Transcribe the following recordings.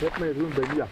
chết mê thương bệnh vậy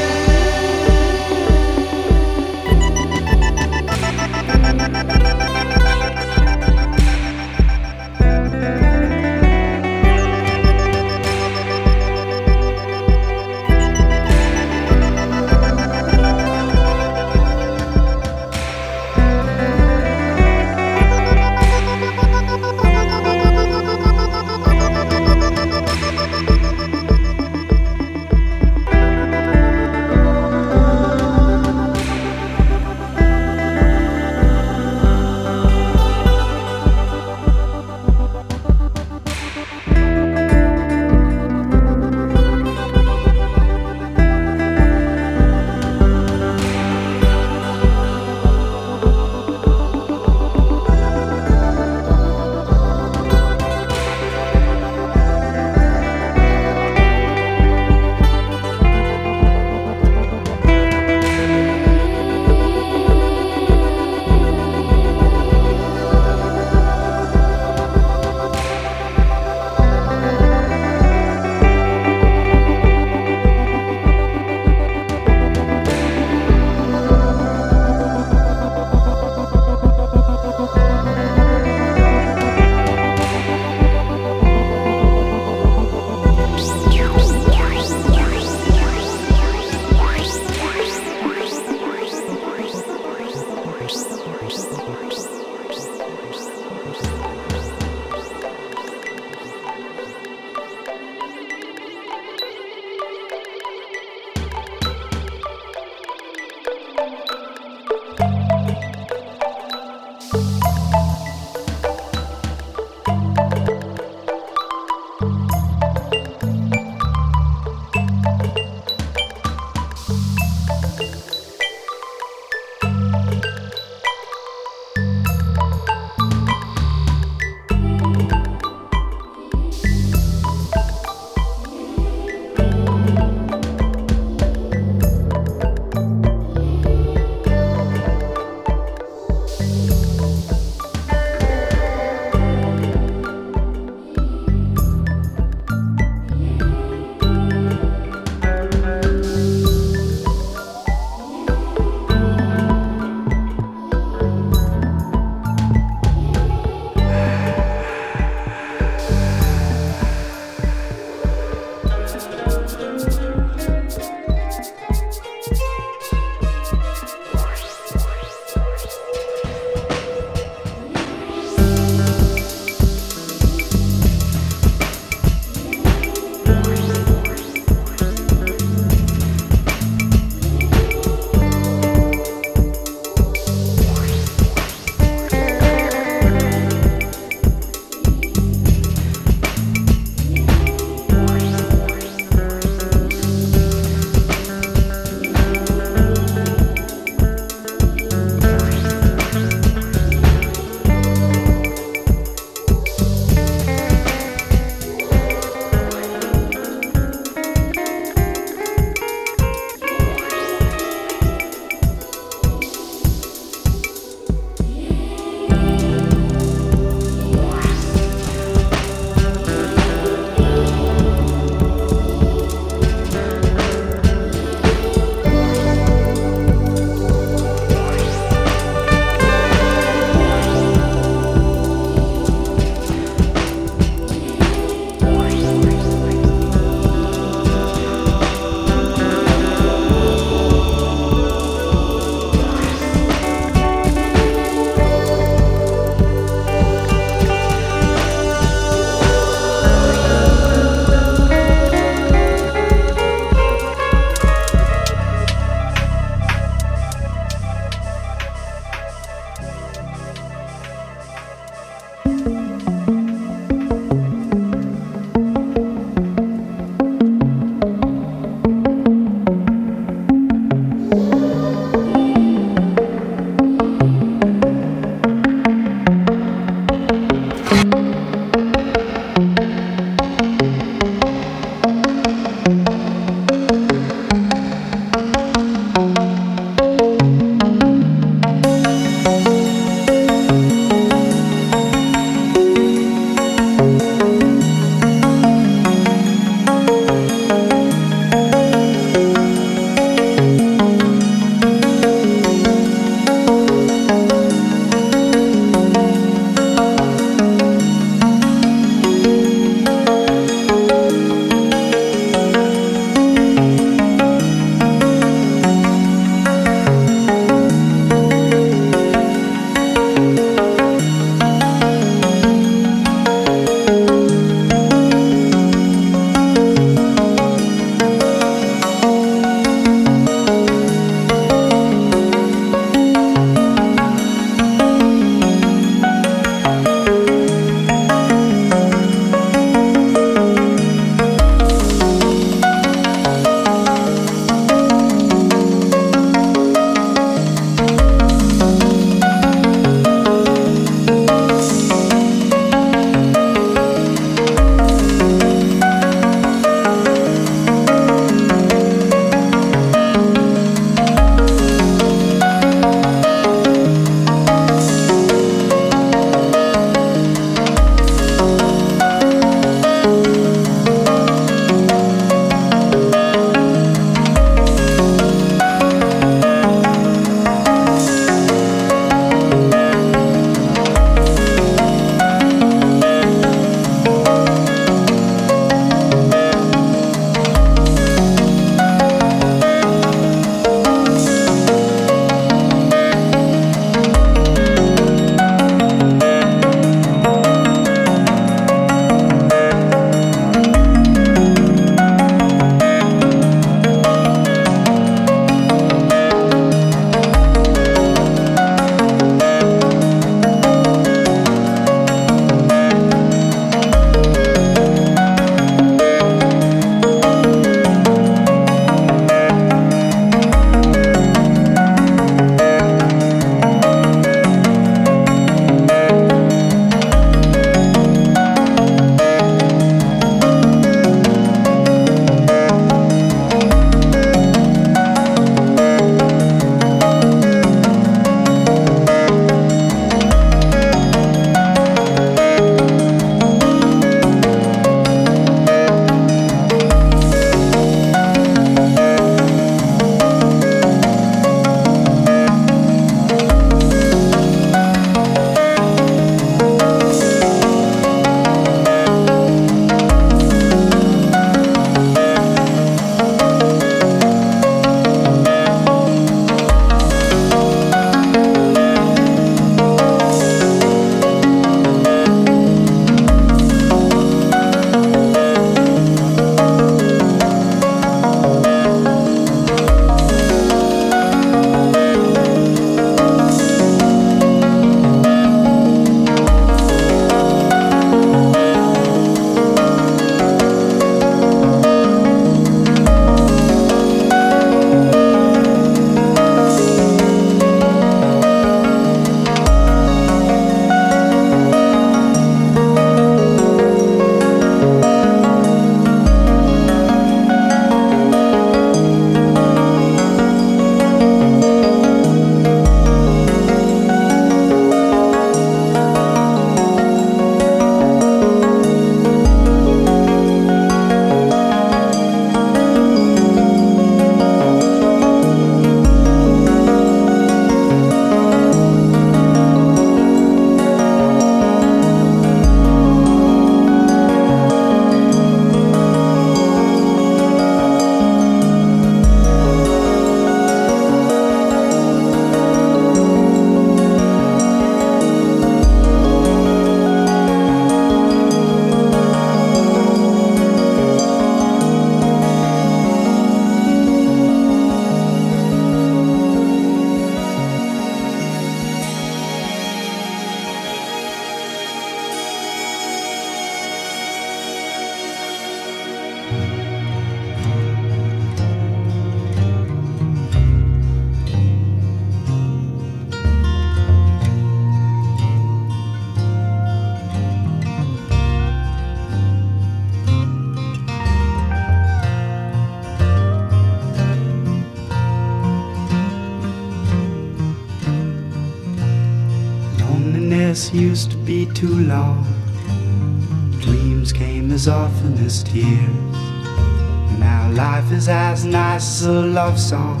nice a love song.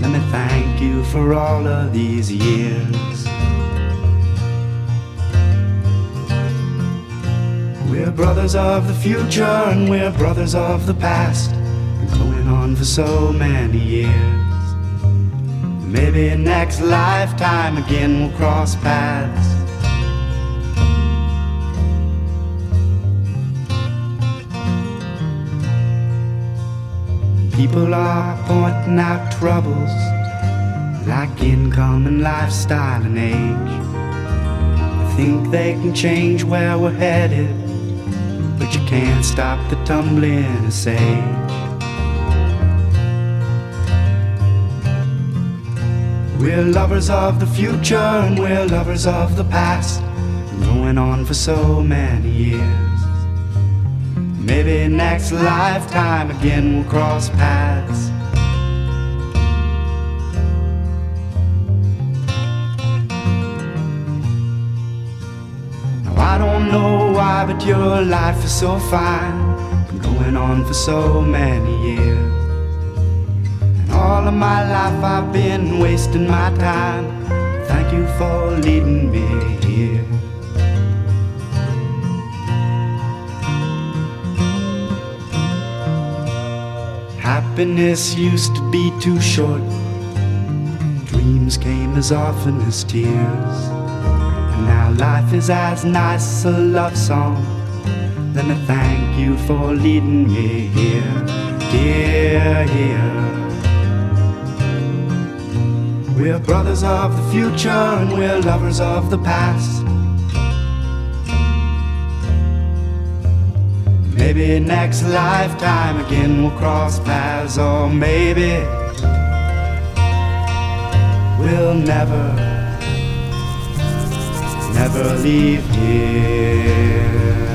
Let me thank you for all of these years. We're brothers of the future and we're brothers of the past. Going on for so many years. Maybe next lifetime again we'll cross paths. People are pointing out troubles like income and lifestyle and age. I Think they can change where we're headed, but you can't stop the tumbling of sage. We're lovers of the future and we're lovers of the past, going on for so many years. Maybe next lifetime again we'll cross paths. Now I don't know why, but your life is so fine. Been going on for so many years. And all of my life I've been wasting my time. Thank you for leading me here. Happiness used to be too short. Dreams came as often as tears. And now life is as nice as a love song. Let me thank you for leading me here, dear, here. We're brothers of the future and we're lovers of the past. Maybe next lifetime again we'll cross paths, or maybe we'll never, never leave here.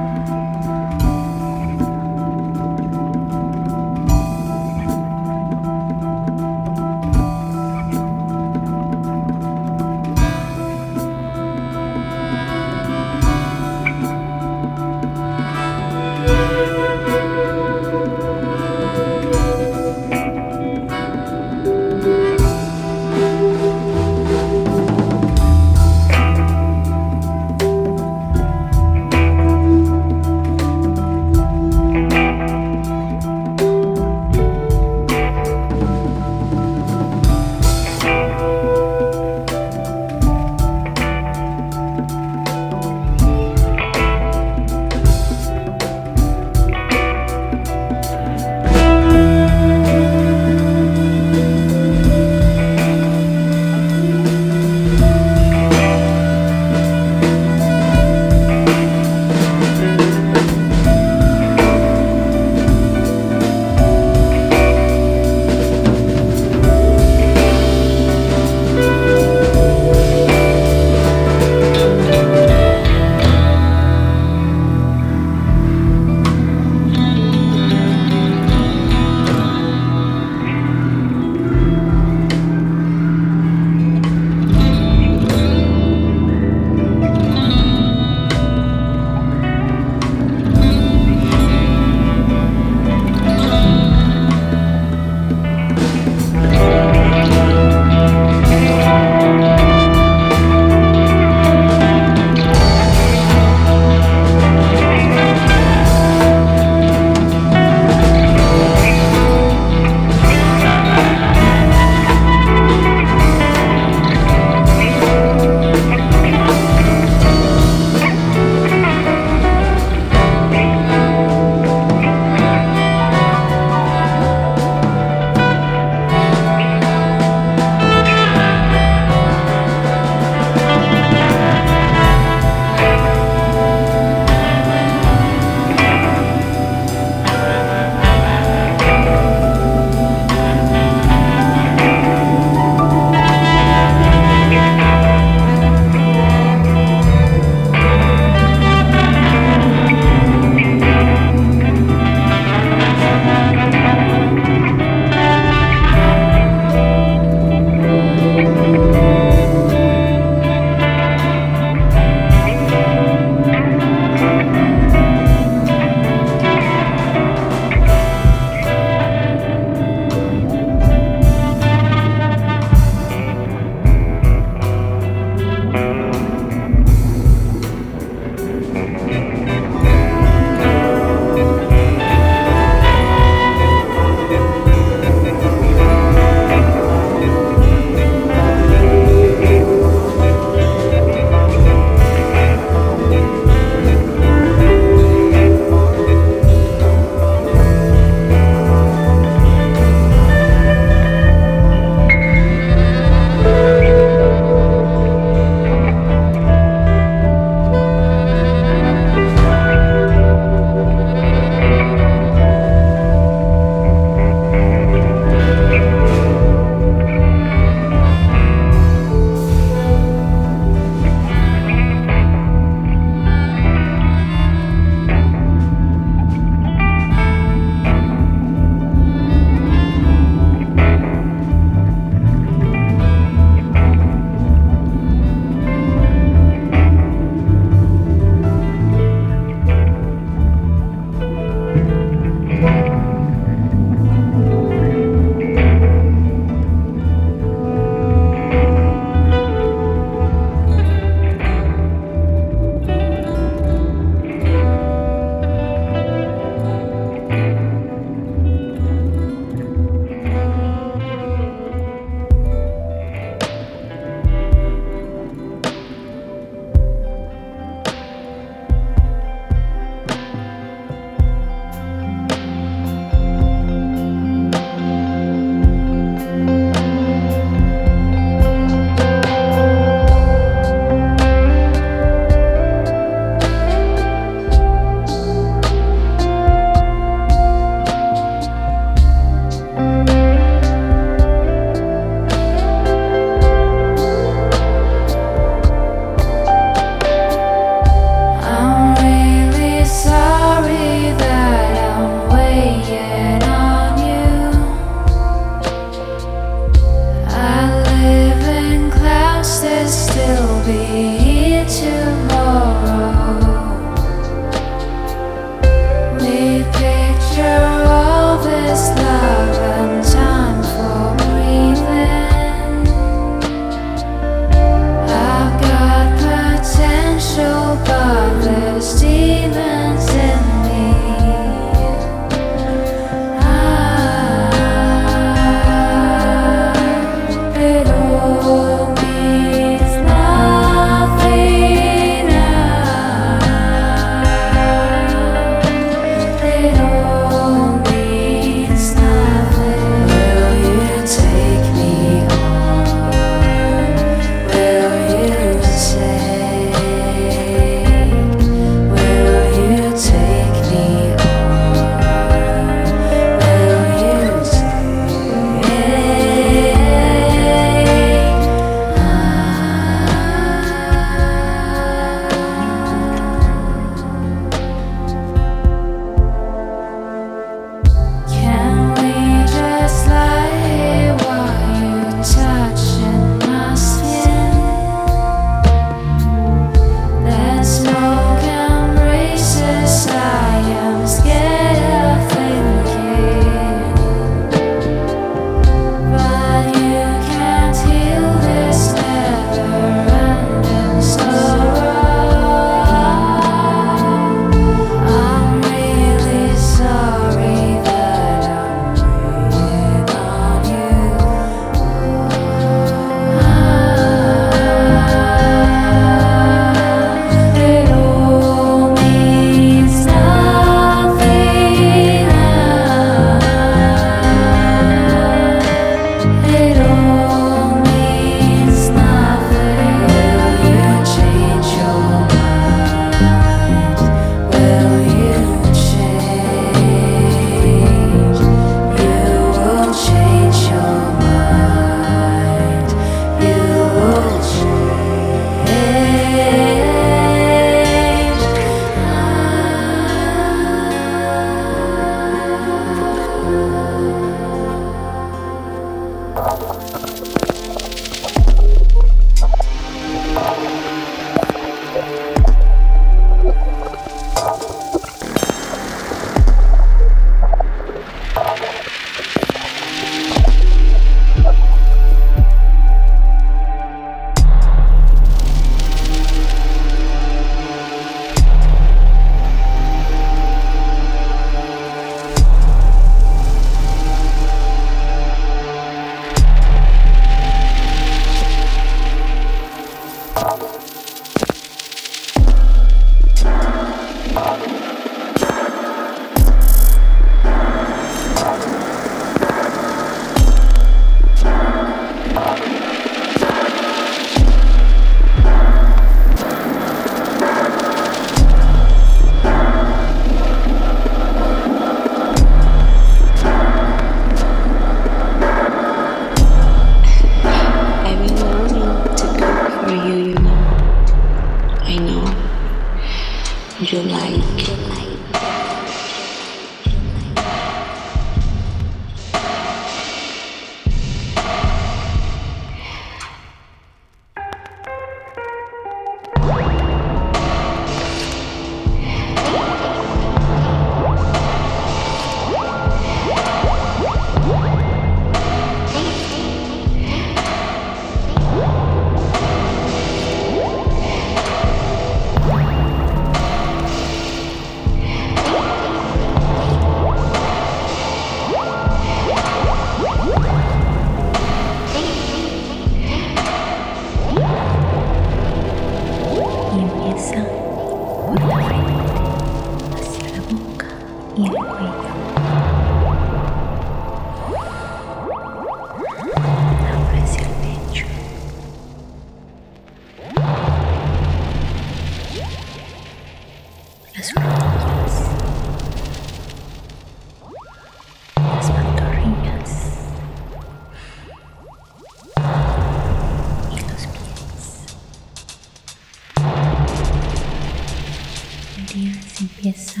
empieza.